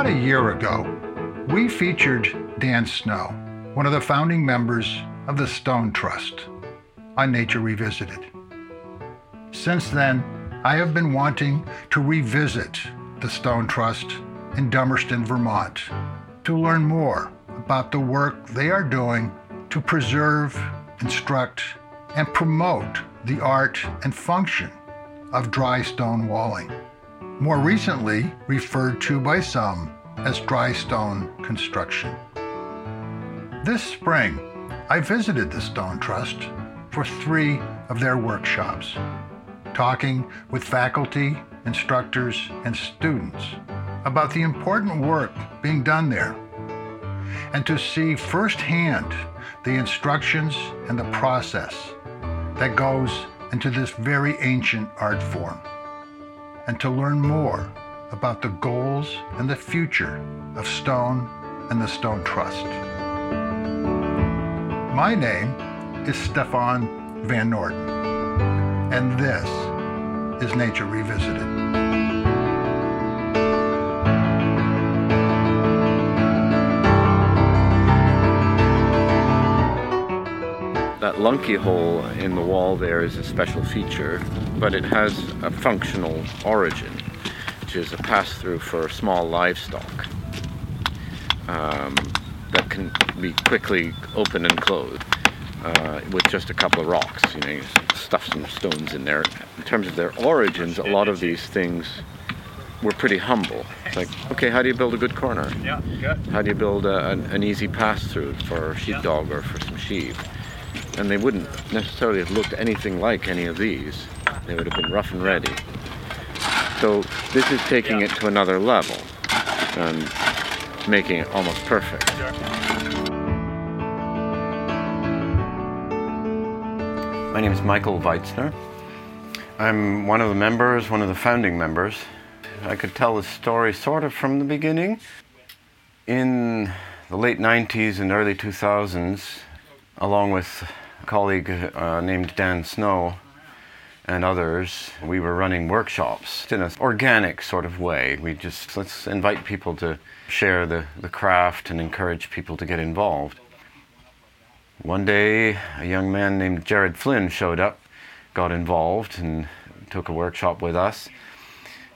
About a year ago, we featured Dan Snow, one of the founding members of the Stone Trust, on Nature Revisited. Since then, I have been wanting to revisit the Stone Trust in Dummerston, Vermont, to learn more about the work they are doing to preserve, instruct, and promote the art and function of dry stone walling, more recently referred to by some as dry stone construction. This spring, I visited the Stone Trust for three of their workshops, talking with faculty, instructors, and students about the important work being done there, and to see firsthand the instructions and the process that goes into this very ancient art form, and to learn more about the goals and the future of stone and the Stone Trust. My name is Stefan Van Norden, and this is Nature Revisited. Lunky hole in the wall there is a special feature, but it has a functional origin, which is a pass through for small livestock um, that can be quickly opened and closed uh, with just a couple of rocks. You know, you stuff some stones in there. In terms of their origins, a lot of these things were pretty humble. It's like, okay, how do you build a good corner? Yeah, good. How do you build a, an, an easy pass through for a sheepdog or for some sheep? And they wouldn't necessarily have looked anything like any of these. They would have been rough and ready. So this is taking it to another level and making it almost perfect. My name is Michael Weitzner. I'm one of the members, one of the founding members. I could tell the story sort of from the beginning. In the late 90s and early 2000s, along with a colleague uh, named Dan Snow and others, we were running workshops in an organic sort of way. We just let's invite people to share the, the craft and encourage people to get involved. One day, a young man named Jared Flynn showed up, got involved, and took a workshop with us,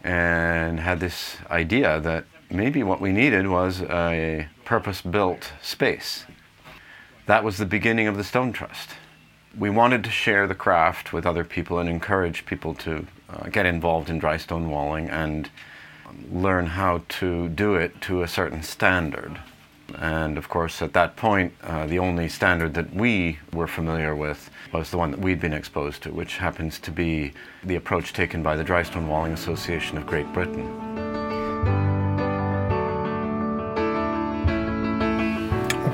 and had this idea that maybe what we needed was a purpose built space. That was the beginning of the Stone Trust. We wanted to share the craft with other people and encourage people to uh, get involved in dry stone walling and learn how to do it to a certain standard. And of course, at that point, uh, the only standard that we were familiar with was the one that we'd been exposed to, which happens to be the approach taken by the Dry Stone Walling Association of Great Britain.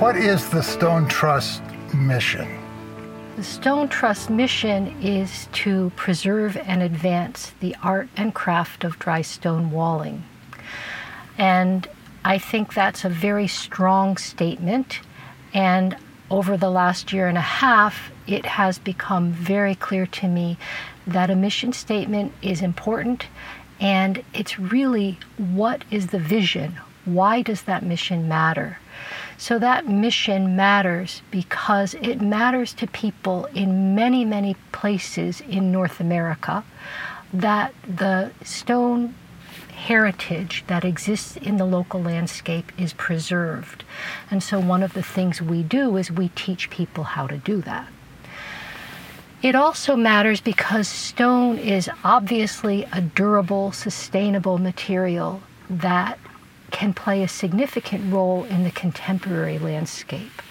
What is the Stone Trust mission? The Stone Trust mission is to preserve and advance the art and craft of dry stone walling. And I think that's a very strong statement. And over the last year and a half, it has become very clear to me that a mission statement is important and it's really what is the vision? Why does that mission matter? So that mission matters because it matters to people in many, many places in North America that the stone heritage that exists in the local landscape is preserved. And so one of the things we do is we teach people how to do that. It also matters because stone is obviously a durable, sustainable material that can play a significant role in the contemporary landscape.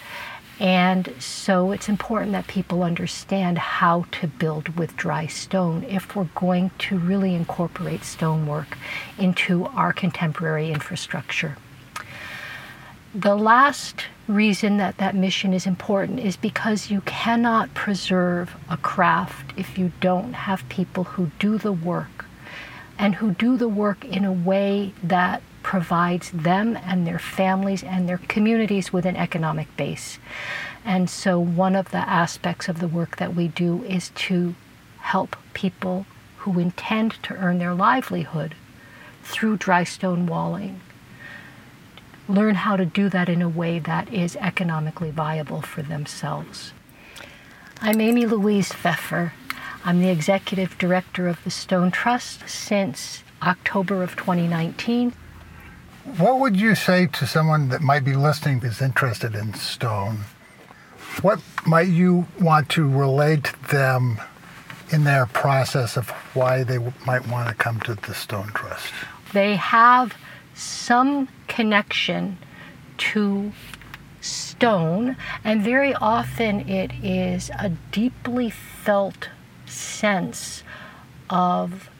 And so it's important that people understand how to build with dry stone if we're going to really incorporate stonework into our contemporary infrastructure. The last reason that that mission is important is because you cannot preserve a craft if you don't have people who do the work and who do the work in a way that provides them and their families and their communities with an economic base. And so, one of the aspects of the work that we do is to help people who intend to earn their livelihood through dry stone walling learn how to do that in a way that is economically viable for themselves. I'm Amy Louise Pfeffer. I'm the executive director of the Stone Trust since October of 2019. What would you say to someone that might be listening that's interested in stone? What might you want to relate to them in their process of why they might want to come to the Stone Trust? They have some connection to stone, and very often it is a deeply felt sense of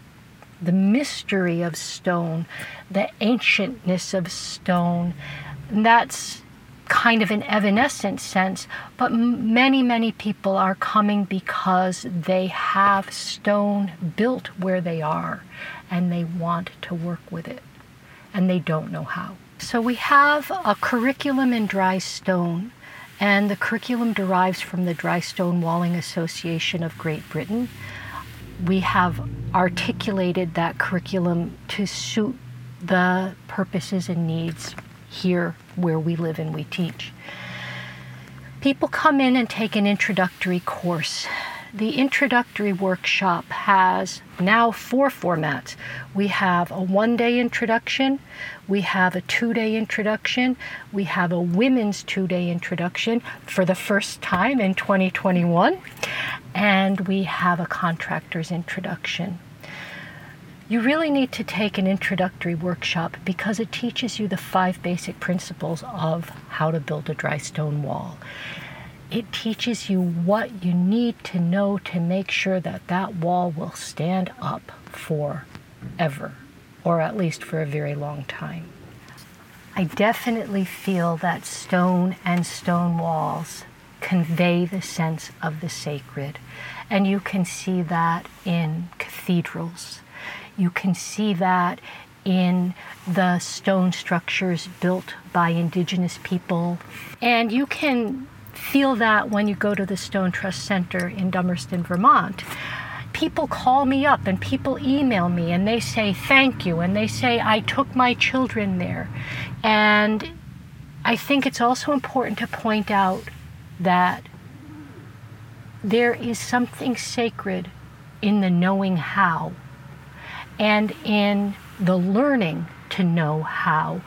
the mystery of stone, the ancientness of stone. And that's kind of an evanescent sense, but many, many people are coming because they have stone built where they are and they want to work with it and they don't know how. So we have a curriculum in dry stone, and the curriculum derives from the Dry Stone Walling Association of Great Britain. We have articulated that curriculum to suit the purposes and needs here where we live and we teach. People come in and take an introductory course. The introductory workshop has now four formats. We have a one day introduction, we have a two day introduction, we have a women's two day introduction for the first time in 2021, and we have a contractor's introduction. You really need to take an introductory workshop because it teaches you the five basic principles of how to build a dry stone wall. It teaches you what you need to know to make sure that that wall will stand up forever, or at least for a very long time. I definitely feel that stone and stone walls convey the sense of the sacred, and you can see that in cathedrals you can see that in the stone structures built by indigenous people. And you can feel that when you go to the Stone Trust Center in Dummerston, Vermont. People call me up and people email me and they say thank you and they say I took my children there. And I think it's also important to point out that there is something sacred in the knowing how and in the learning to know how.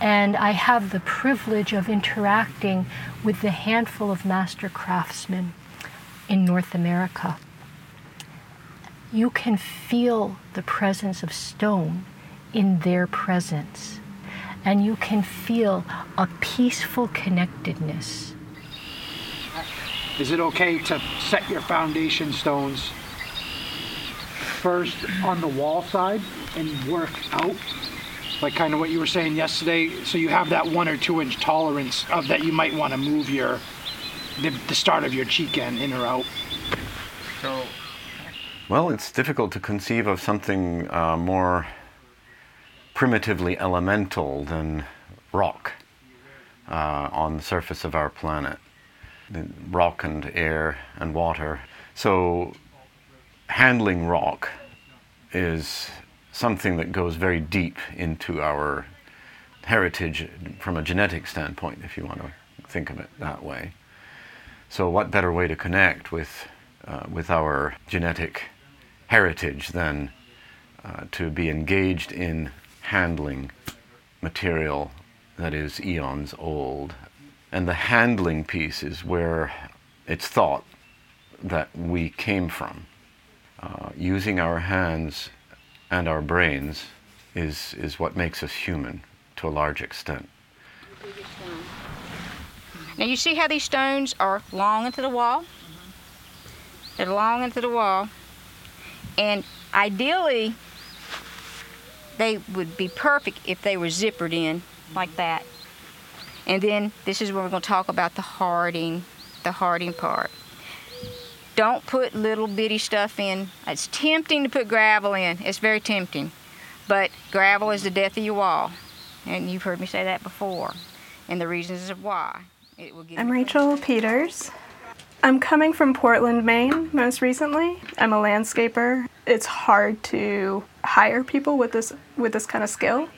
And I have the privilege of interacting with the handful of master craftsmen in North America. You can feel the presence of stone in their presence, and you can feel a peaceful connectedness. Is it okay to set your foundation stones first on the wall side and work out like kind of what you were saying yesterday. So you have that one or two inch tolerance of that you might want to move your the, the start of your cheek end in or out. So well it's difficult to conceive of something uh, more primitively elemental than rock uh, on the surface of our planet. Rock and air and water. So handling rock is something that goes very deep into our heritage from a genetic standpoint, if you want to think of it that way. So, what better way to connect with, uh, with our genetic heritage than uh, to be engaged in handling material that is eons old? And the handling piece is where it's thought that we came from uh, using our hands and our brains is, is what makes us human to a large extent. Now you see how these stones are long into the wall? They're long into the wall. And ideally, they would be perfect if they were zippered in like that. And then this is where we're going to talk about the hearting, the hearting part. Don't put little bitty stuff in. It's tempting to put gravel in. It's very tempting. But gravel is the death of your wall. And you've heard me say that before. And the reasons of why. It will get I'm Rachel Peters. I'm coming from Portland, Maine, most recently. I'm a landscaper. It's hard to hire people with this with this kind of skill.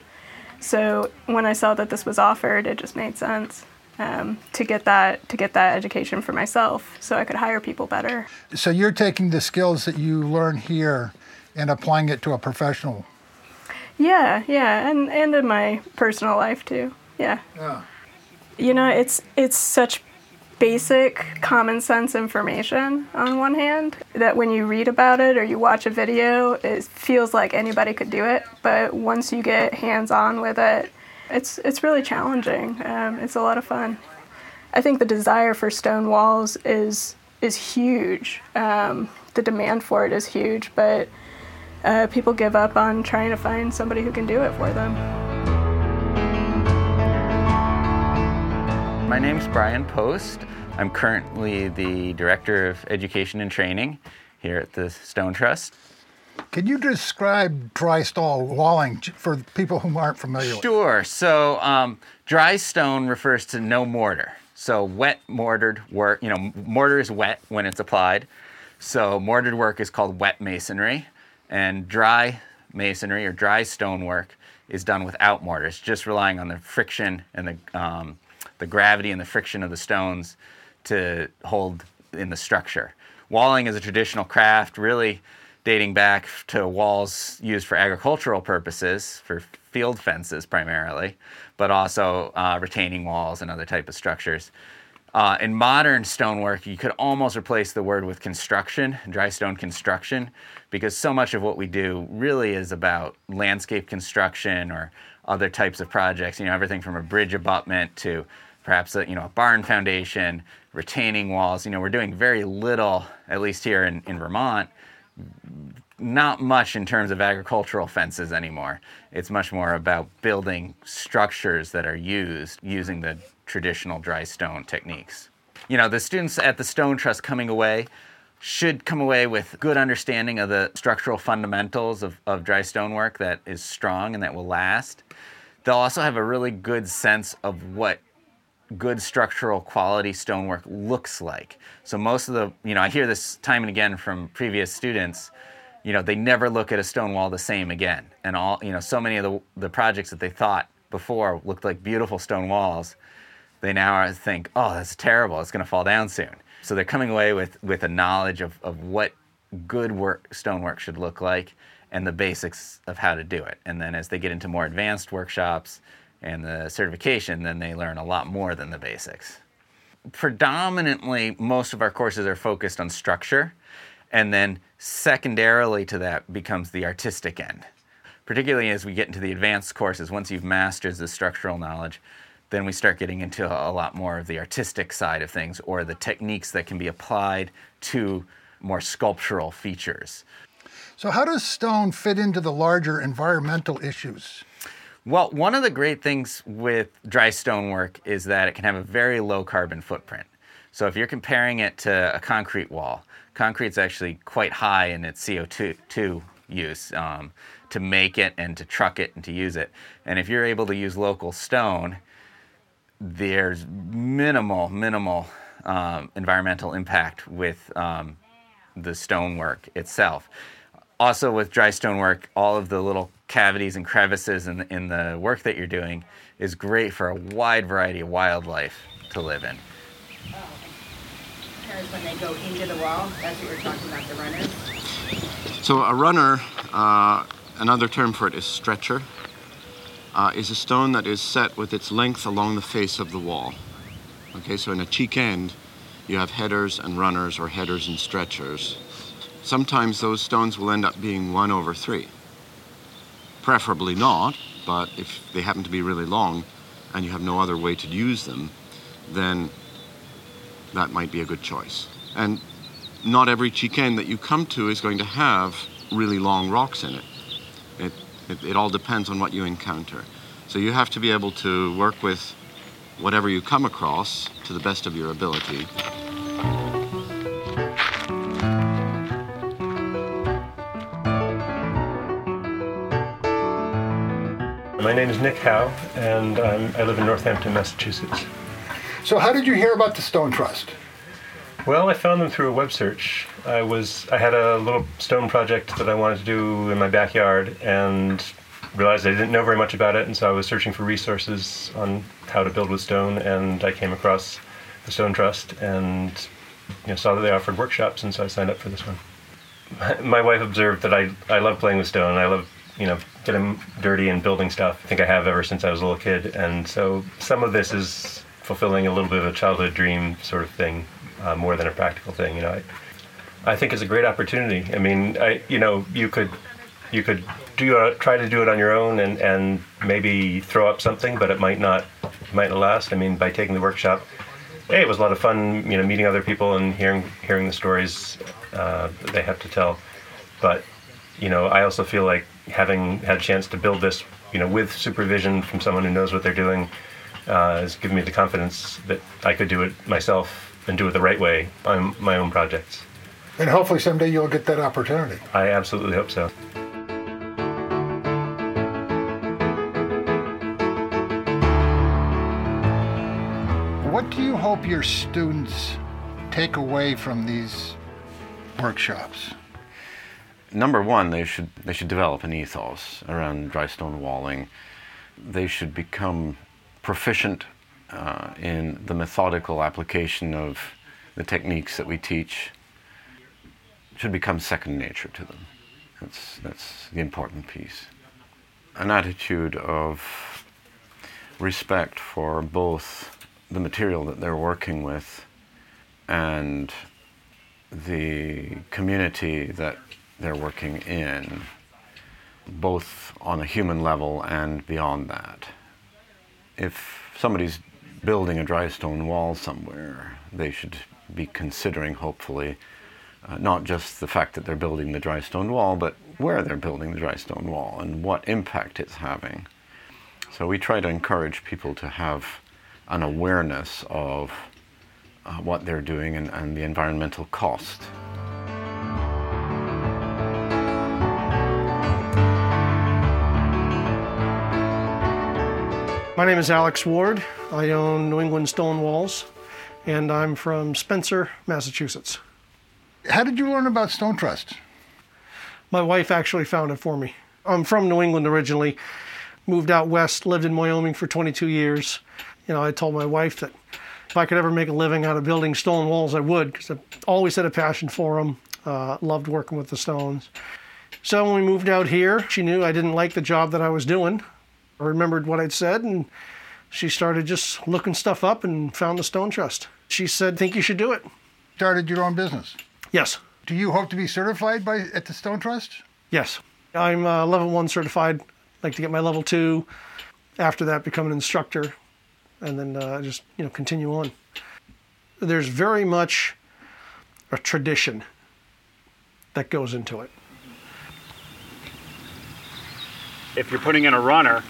So when I saw that this was offered, it just made sense um, to get that to get that education for myself, so I could hire people better. So you're taking the skills that you learn here and applying it to a professional. Yeah, yeah, and and in my personal life too. Yeah. Yeah. You know, it's it's such basic common sense information on one hand that when you read about it or you watch a video it feels like anybody could do it but once you get hands on with it it's it's really challenging um, it's a lot of fun i think the desire for stone walls is is huge um, the demand for it is huge but uh, people give up on trying to find somebody who can do it for them My name's Brian Post. I'm currently the Director of Education and Training here at the Stone Trust. Can you describe dry stone walling for people who aren't familiar? Sure. So, um, dry stone refers to no mortar. So, wet mortared work, you know, mortar is wet when it's applied. So, mortared work is called wet masonry, and dry masonry or dry stone work is done without mortar. It's just relying on the friction and the um, the gravity and the friction of the stones to hold in the structure. Walling is a traditional craft, really dating back to walls used for agricultural purposes, for field fences primarily, but also uh, retaining walls and other type of structures. Uh, in modern stonework, you could almost replace the word with construction, dry stone construction, because so much of what we do really is about landscape construction or other types of projects. You know, everything from a bridge abutment to perhaps a, you know a barn foundation, retaining walls. You know, we're doing very little, at least here in, in Vermont, not much in terms of agricultural fences anymore. It's much more about building structures that are used using the traditional dry stone techniques. You know, the students at the Stone Trust coming away should come away with good understanding of the structural fundamentals of, of dry stonework that is strong and that will last. They'll also have a really good sense of what good structural quality stonework looks like. So most of the, you know, I hear this time and again from previous students, you know, they never look at a stone wall the same again. And all, you know, so many of the, the projects that they thought before looked like beautiful stone walls, they now think, oh, that's terrible, it's gonna fall down soon. So they're coming away with, with a knowledge of, of what good work, stonework should look like and the basics of how to do it. And then as they get into more advanced workshops and the certification, then they learn a lot more than the basics. Predominantly, most of our courses are focused on structure, and then secondarily to that becomes the artistic end. Particularly as we get into the advanced courses, once you've mastered the structural knowledge, then we start getting into a lot more of the artistic side of things or the techniques that can be applied to more sculptural features. So, how does stone fit into the larger environmental issues? Well, one of the great things with dry stonework is that it can have a very low carbon footprint. So, if you're comparing it to a concrete wall, concrete's actually quite high in its CO2 use um, to make it and to truck it and to use it. And if you're able to use local stone, there's minimal, minimal um, environmental impact with um, the stonework itself. Also, with dry stonework, all of the little cavities and crevices in the, in the work that you're doing is great for a wide variety of wildlife to live in. when they go into the wall, that's what we're talking about, the runners. So a runner, uh, another term for it is stretcher uh, is a stone that is set with its length along the face of the wall. Okay, so in a cheek end, you have headers and runners or headers and stretchers. Sometimes those stones will end up being one over three. Preferably not, but if they happen to be really long and you have no other way to use them, then that might be a good choice. And not every cheek end that you come to is going to have really long rocks in it. It it, it all depends on what you encounter. So you have to be able to work with whatever you come across to the best of your ability. My name is Nick Howe, and um, I live in Northampton, Massachusetts. So, how did you hear about the Stone Trust? Well, I found them through a web search. I was I had a little stone project that I wanted to do in my backyard, and realized I didn't know very much about it, and so I was searching for resources on how to build with stone, and I came across the Stone Trust and you know, saw that they offered workshops, and so I signed up for this one. My wife observed that I, I love playing with stone. I love you know getting dirty and building stuff. I think I have ever since I was a little kid, and so some of this is fulfilling a little bit of a childhood dream sort of thing, uh, more than a practical thing. You know, I, I think it's a great opportunity. I mean, I you know you could you could do uh, try to do it on your own and, and maybe throw up something, but it might not might not last. I mean, by taking the workshop, hey, it was a lot of fun. You know, meeting other people and hearing hearing the stories uh, they have to tell. But you know, I also feel like having had a chance to build this, you know, with supervision from someone who knows what they're doing, uh, has given me the confidence that I could do it myself and do it the right way on my own projects. And hopefully someday you'll get that opportunity. I absolutely hope so. What do you hope your students take away from these workshops? Number one, they should they should develop an ethos around dry stone walling. They should become proficient uh, in the methodical application of the techniques that we teach. It should become second nature to them. That's that's the important piece. An attitude of respect for both the material that they're working with and the community that they're working in, both on a human level and beyond that. If somebody's building a dry stone wall somewhere, they should be considering, hopefully, uh, not just the fact that they're building the dry stone wall, but where they're building the dry stone wall and what impact it's having. So we try to encourage people to have an awareness of uh, what they're doing and, and the environmental cost. My name is Alex Ward. I own New England Stone Walls, and I'm from Spencer, Massachusetts. How did you learn about Stone Trust? My wife actually found it for me. I'm from New England originally, moved out west, lived in Wyoming for 22 years. You know, I told my wife that if I could ever make a living out of building stone walls, I would, because I've always had a passion for them. Uh, loved working with the stones. So when we moved out here, she knew I didn't like the job that I was doing. I remembered what I'd said, and she started just looking stuff up and found the Stone Trust. She said, "Think you should do it." Started your own business. Yes. Do you hope to be certified by at the Stone Trust? Yes. I'm uh, level one certified. I'd like to get my level two. After that, become an instructor, and then uh, just you know continue on. There's very much a tradition that goes into it. If you're putting in a runner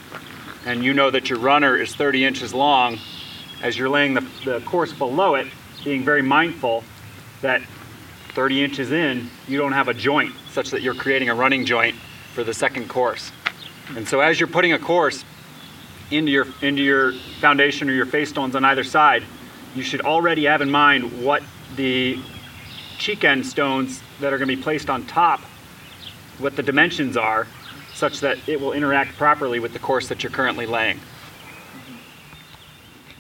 and you know that your runner is 30 inches long, as you're laying the, the course below it, being very mindful that 30 inches in, you don't have a joint such that you're creating a running joint for the second course. And so as you're putting a course into your into your foundation or your face stones on either side, you should already have in mind what the cheek end stones that are going to be placed on top, what the dimensions are, such that it will interact properly with the course that you're currently laying.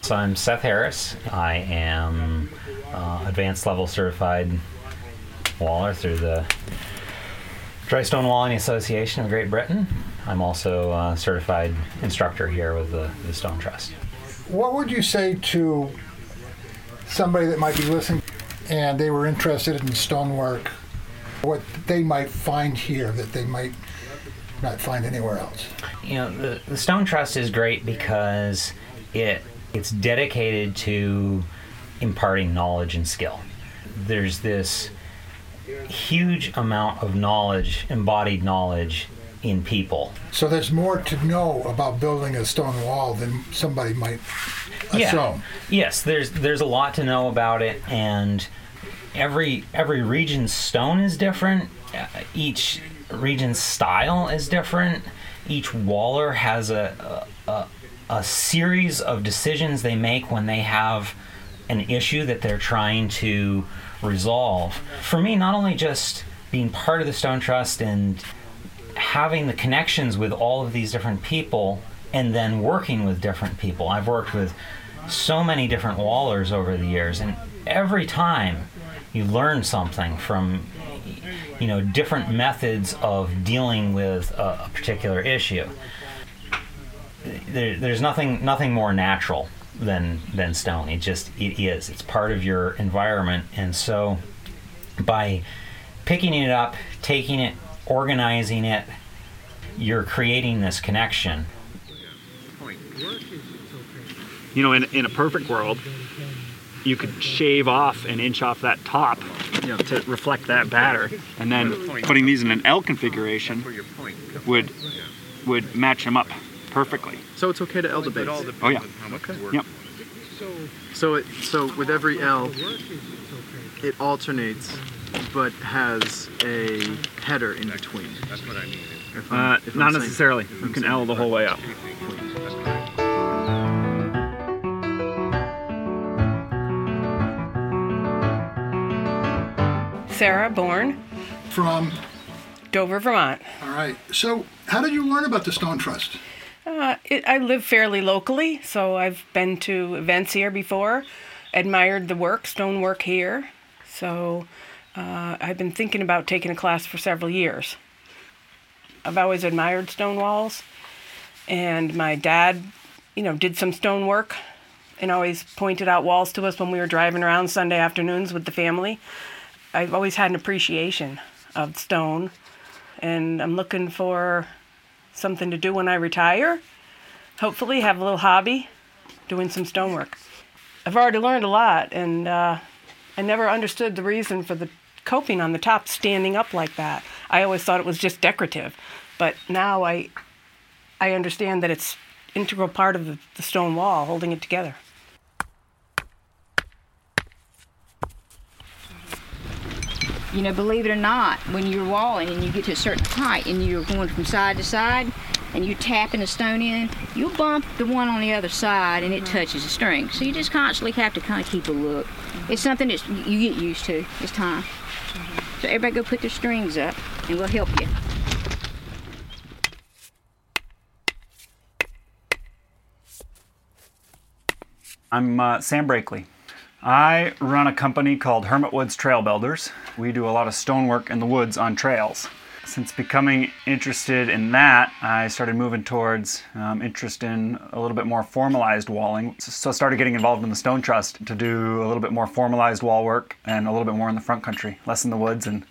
So I'm Seth Harris. I am uh, advanced level certified waller through the Dry Stone Walling Association of Great Britain. I'm also a certified instructor here with the, the Stone Trust. What would you say to somebody that might be listening and they were interested in stonework? What they might find here that they might not find anywhere else? You know, the, the Stone Trust is great because it it's dedicated to imparting knowledge and skill. There's this huge amount of knowledge, embodied knowledge in people. So there's more to know about building a stone wall than somebody might assume. Yeah. Yes, there's there's a lot to know about it and every every region's stone is different. Uh, Each region's style is different. Each waller has a, a, a, series of decisions they make when they have an issue that they're trying to resolve. For me, not only just being part of the Stone Trust and having the connections with all of these different people and then working with different people. I've worked with so many different wallers over the years, and every time you learn something from you know different methods of dealing with a, a particular issue. There, there's nothing nothing more natural than than stone. It just it is. It's part of your environment, and so by picking it up, taking it, organizing it, you're creating this connection. You know, in, in a perfect world, you could shave off an inch off that top you know, to reflect that batter, and then putting these in an L configuration would would match them up perfectly. So it's okay to L the base. Oh yeah. Okay. Yep. So it so with every L, it alternates, but has a header in between. That's what I mean. If Uh, not necessarily. You can L the whole way up. Sarah Bourne, From, Dover, Vermont. all right. So, how did you learn about the Stone Trust? Uh, it, I live fairly locally, so I've been to events here before, admired the work, stonework here. So uh, I've been thinking about taking a class for several years. I've always admired stone walls, and my dad, you know, did some stone work and always pointed out walls to us when we were driving around Sunday afternoons with the family. I've always had an appreciation of stone, and I'm looking for something to do when I retire. Hopefully, have a little hobby doing some stonework. I've already learned a lot, and uh, I never understood the reason for the coping on the top standing up like that. I always thought it was just decorative, but now I I understand that it's integral part of the, the stone wall holding it together. You know, believe it or not, when you're walling and you get to a certain height and you're going from side to side and you're tapping the stone in, you'll bump the one on the other side and it mm-hmm. touches the string. So you just constantly have to kind of keep a look. Mm-hmm. It's something that you get used to. It's time. Mm-hmm. So everybody go put their strings up and we'll help you. I'm uh, Sam Brakely. I run a company called Hermit Woods Trail Builders. We do a lot of stonework in the woods on trails. Since becoming interested in that, I started moving towards um, interest in a little bit more formalized walling. So I started getting involved in the Stone Trust to do a little bit more formalized wall work and a little bit more in the front country, less in the woods and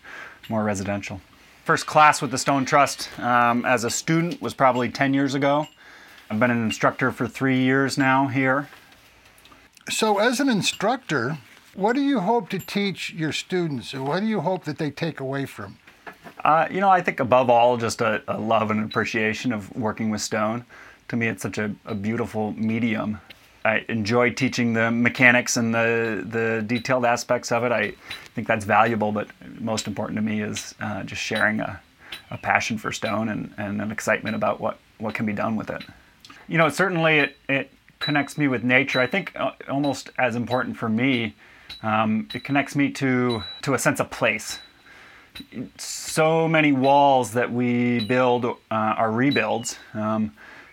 more residential. First class with the Stone Trust um, as a student was probably 10 years ago. I've been an instructor for three years now here. So, as an instructor, what do you hope to teach your students, what do you hope that they take away from? Uh, you know, I think above all, just a, a love and appreciation of working with stone. To me, it's such a, a beautiful medium. I enjoy teaching the mechanics and the, the detailed aspects of it. I think that's valuable, but most important to me is uh, just sharing a, a passion for stone and, and an excitement about what, what can be done with it. You know, certainly it, it connects me with nature. I think uh, almost as important for me, um, it connects me to, to a sense of place so many walls that we build uh, are rebuilds. Um,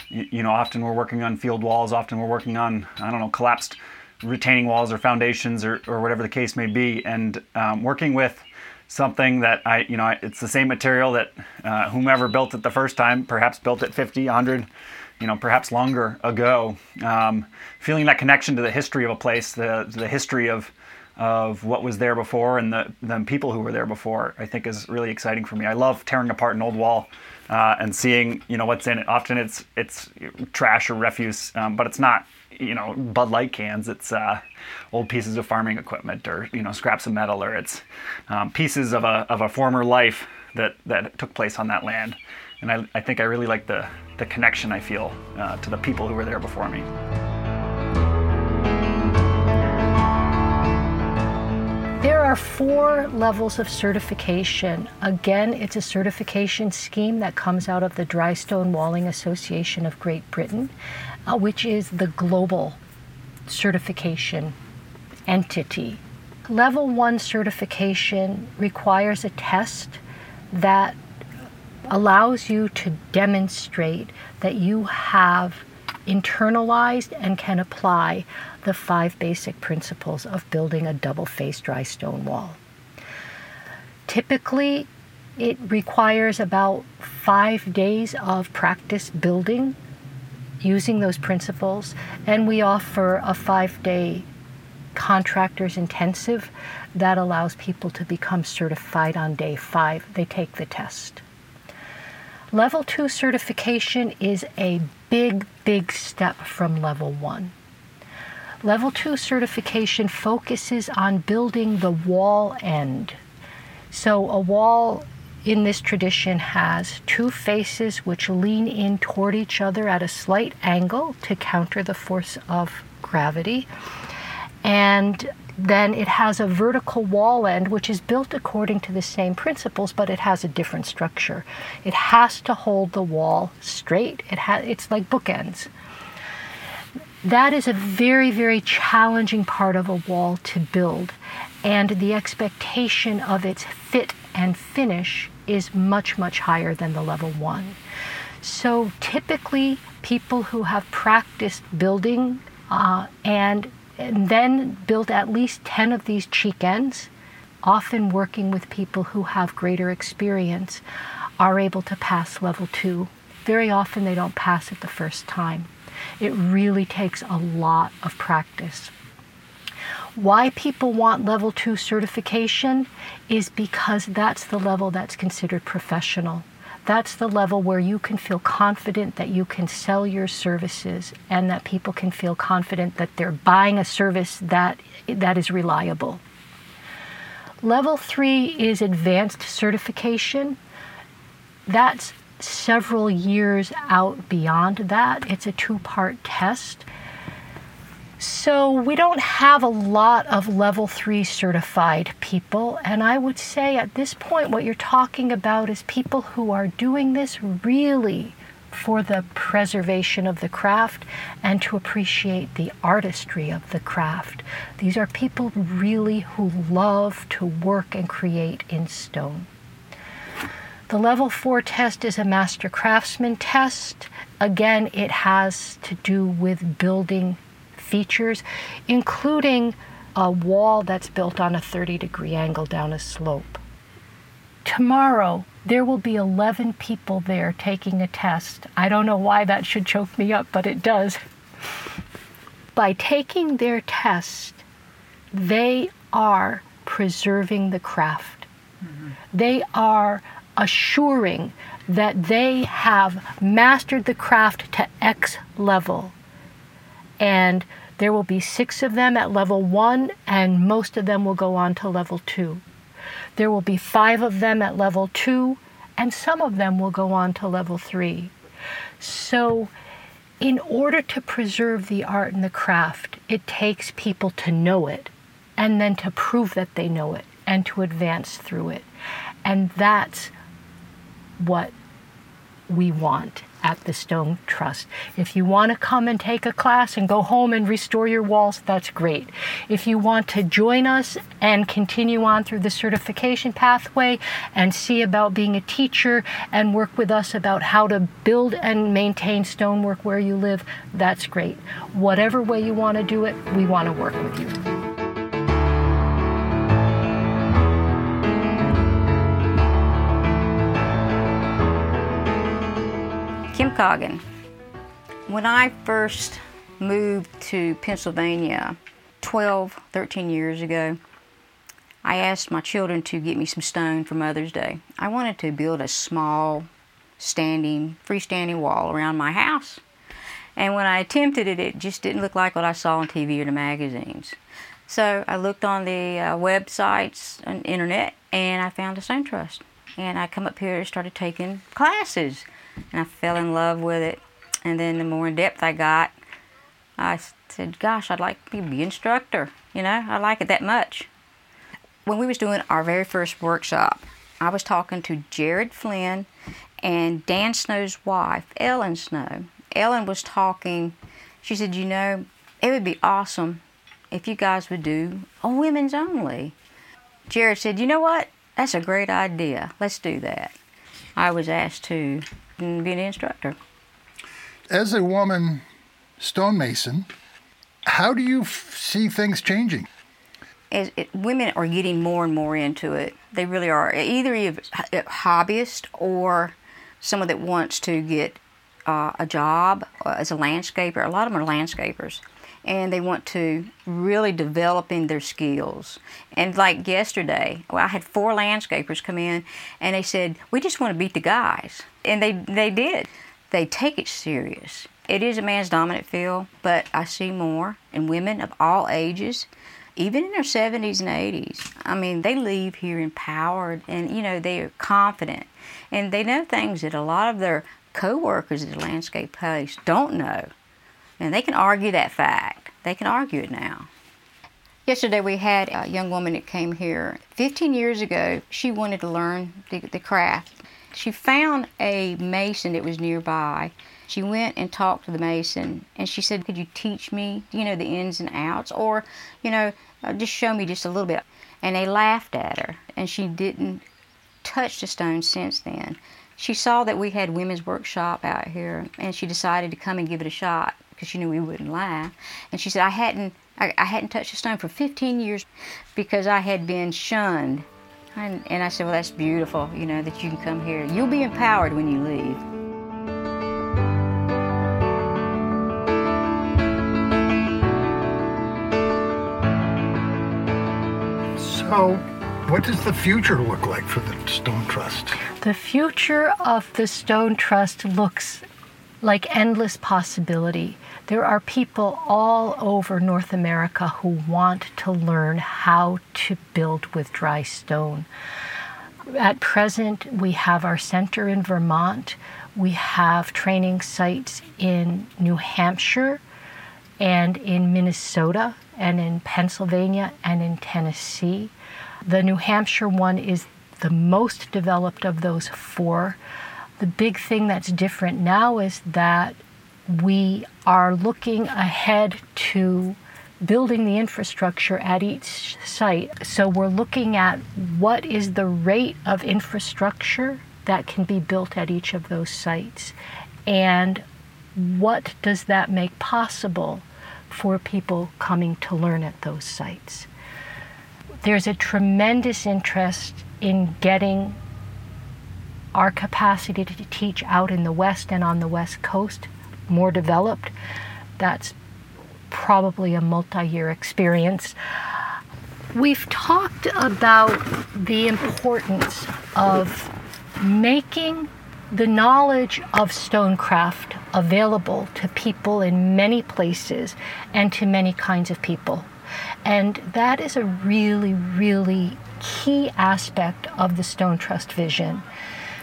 you, you know, often we're working on field walls. Often we're working on I don't know collapsed retaining walls or foundations or, or whatever the case may be. And um, working with something that I you know it's the same material that uh, whomever built it the first time perhaps built it 50, 100, you know perhaps longer ago. Um, feeling that connection to the history of a place, the the history of of what was there before and the, the people who were there before, I think is really exciting for me. I love tearing apart an old wall uh, and seeing, you know, what's in it. Often it's it's trash or refuse, um, but it's not, you know, Bud Light cans. It's uh, old pieces of farming equipment or you know scraps of metal or it's um, pieces of a of a former life that that took place on that land. And I, I think I really like the the connection I feel uh, to the people who were there before me. There are four levels of certification. Again, it's a certification scheme that comes out of the Dry Stone Walling Association of Great Britain, uh, which is the global certification entity. Level one certification requires a test that allows you to demonstrate that you have internalized and can apply the five basic principles of building a double faced dry stone wall. Typically, it requires about five days of practice building using those principles, and we offer a five day contractors intensive that allows people to become certified on day five. They take the test. Level two certification is a big, big step from level one. Level two certification focuses on building the wall end. So, a wall in this tradition has two faces which lean in toward each other at a slight angle to counter the force of gravity. And then it has a vertical wall end, which is built according to the same principles, but it has a different structure. It has to hold the wall straight. It has, it's like bookends. That is a very, very challenging part of a wall to build, and the expectation of its fit and finish is much, much higher than the level one. So typically, people who have practiced building uh, and and then built at least 10 of these cheek ends, often working with people who have greater experience, are able to pass level two. Very often they don't pass it the first time. It really takes a lot of practice. Why people want level two certification is because that's the level that's considered professional. That's the level where you can feel confident that you can sell your services and that people can feel confident that they're buying a service that, that is reliable. Level three is advanced certification. That's several years out beyond that. It's a two part test. So we don't have a lot of level three certified people. And I would say at this point, what you're talking about is people who are doing this really for the preservation of the craft and to appreciate the artistry of the craft. These are people really who love to work and create in stone. The level four test is a master craftsman test. Again, it has to do with building features, including a wall that's built on a 30 degree angle down a slope. Tomorrow, there will be 11 people there taking a test. I don't know why that should choke me up, but it does. By taking their test, they are preserving the craft. Mm-hmm. They are assuring that they have mastered the craft to X level. And there will be six of them at level one, and most of them will go on to level two. There will be five of them at level two, and some of them will go on to level three. So, in order to preserve the art and the craft, it takes people to know it and then to prove that they know it and to advance through it. And that's what we want at the Stone Trust. If you want to come and take a class and go home and restore your walls, that's great. If you want to join us and continue on through the certification pathway and see about being a teacher and work with us about how to build and maintain stonework where you live, that's great. Whatever way you want to do it, we want to work with you. When I first moved to Pennsylvania 12, 13 years ago, I asked my children to get me some stone for Mother's Day. I wanted to build a small, standing, freestanding wall around my house. And when I attempted it, it just didn't look like what I saw on TV or the magazines. So I looked on the uh, websites and internet, and I found a Stone Trust. And I come up here and started taking classes and I fell in love with it. And then the more in depth I got, I said, "Gosh, I'd like to be instructor. You know, I like it that much." When we was doing our very first workshop, I was talking to Jared Flynn and Dan Snow's wife, Ellen Snow. Ellen was talking. She said, "You know, it would be awesome if you guys would do a women's only." Jared said, "You know what? That's a great idea. Let's do that." I was asked to be an instructor. As a woman stonemason, how do you f- see things changing? As it, women are getting more and more into it. They really are. Either a hobbyist or someone that wants to get uh, a job uh, as a landscaper. A lot of them are landscapers and they want to really develop in their skills. And like yesterday, well, I had four landscapers come in and they said, We just want to beat the guys. And they, they did. They take it serious. It is a man's dominant field, but I see more in women of all ages, even in their 70s and 80s. I mean, they leave here empowered and, you know, they are confident. And they know things that a lot of their co workers at the landscape place don't know. And they can argue that fact. They can argue it now. Yesterday we had a young woman that came here. 15 years ago, she wanted to learn the, the craft. She found a mason that was nearby. She went and talked to the mason and she said, Could you teach me, you know, the ins and outs? Or, you know, uh, just show me just a little bit. And they laughed at her and she didn't touch the stone since then. She saw that we had women's workshop out here and she decided to come and give it a shot because she knew we wouldn't lie. And she said, I hadn't, I, I hadn't touched a stone for 15 years because I had been shunned. And, and I said, Well, that's beautiful, you know, that you can come here. You'll be empowered when you leave. So, what does the future look like for the Stone Trust? The future of the Stone Trust looks like endless possibility. There are people all over North America who want to learn how to build with dry stone. At present, we have our center in Vermont. We have training sites in New Hampshire and in Minnesota and in Pennsylvania and in Tennessee. The New Hampshire one is the most developed of those four. The big thing that's different now is that we are looking ahead to building the infrastructure at each site. So we're looking at what is the rate of infrastructure that can be built at each of those sites and what does that make possible for people coming to learn at those sites. There's a tremendous interest in getting our capacity to teach out in the West and on the West Coast more developed. That's probably a multi year experience. We've talked about the importance of making the knowledge of stonecraft available to people in many places and to many kinds of people. And that is a really, really key aspect of the Stone Trust vision.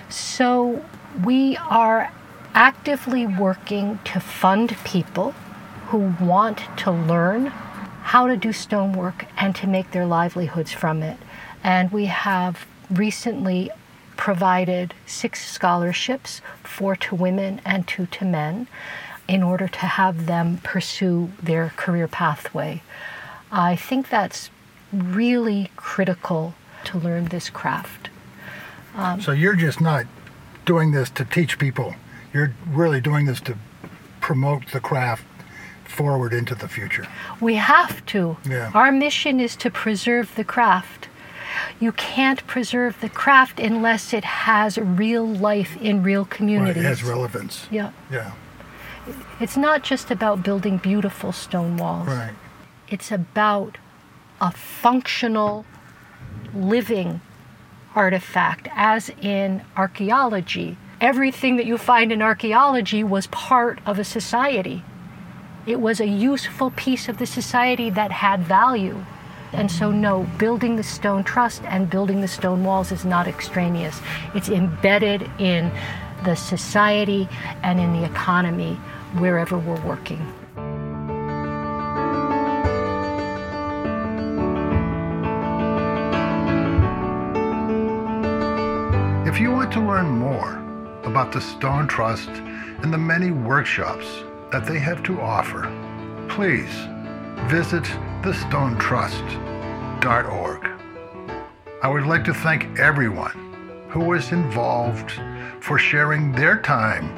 So we are actively working to fund people who want to learn how to do stonework and to make their livelihoods from it. And we have recently provided six scholarships, four to women and two to men, in order to have them pursue their career pathway. I think that's really critical to learn this craft. Um, so you're just not doing this to teach people. You're really doing this to promote the craft forward into the future. We have to. Yeah. Our mission is to preserve the craft. You can't preserve the craft unless it has real life in real communities. Right, it has relevance. Yeah. Yeah. It's not just about building beautiful stone walls. Right. It's about a functional, living artifact, as in archaeology. Everything that you find in archaeology was part of a society. It was a useful piece of the society that had value. And so, no, building the stone trust and building the stone walls is not extraneous. It's embedded in the society and in the economy wherever we're working. If you want to learn more about the Stone Trust and the many workshops that they have to offer, please visit thestonetrust.org. I would like to thank everyone who was involved for sharing their time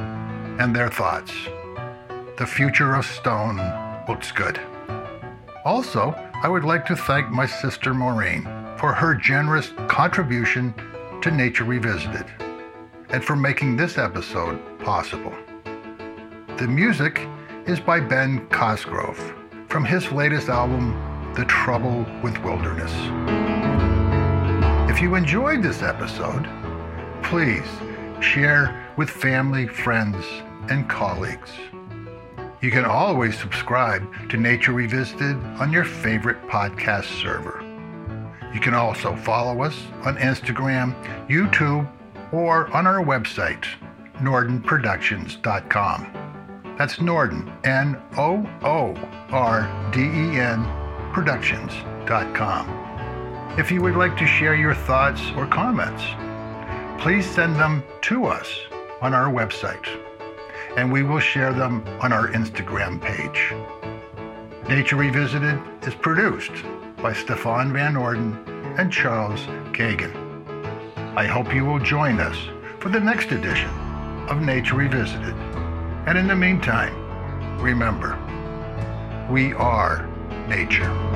and their thoughts. The future of stone looks good. Also, I would like to thank my sister Maureen for her generous contribution to Nature Revisited and for making this episode possible. The music is by Ben Cosgrove from his latest album, The Trouble with Wilderness. If you enjoyed this episode, please share with family, friends, and colleagues. You can always subscribe to Nature Revisited on your favorite podcast server. You can also follow us on Instagram, YouTube, or on our website, noordenproductions.com. That's Noorden, N O O R D E N, productions.com. If you would like to share your thoughts or comments, please send them to us on our website, and we will share them on our Instagram page. Nature Revisited is produced by Stefan Van Noorden and Charles Kagan. I hope you will join us for the next edition of Nature Revisited. And in the meantime, remember, we are nature.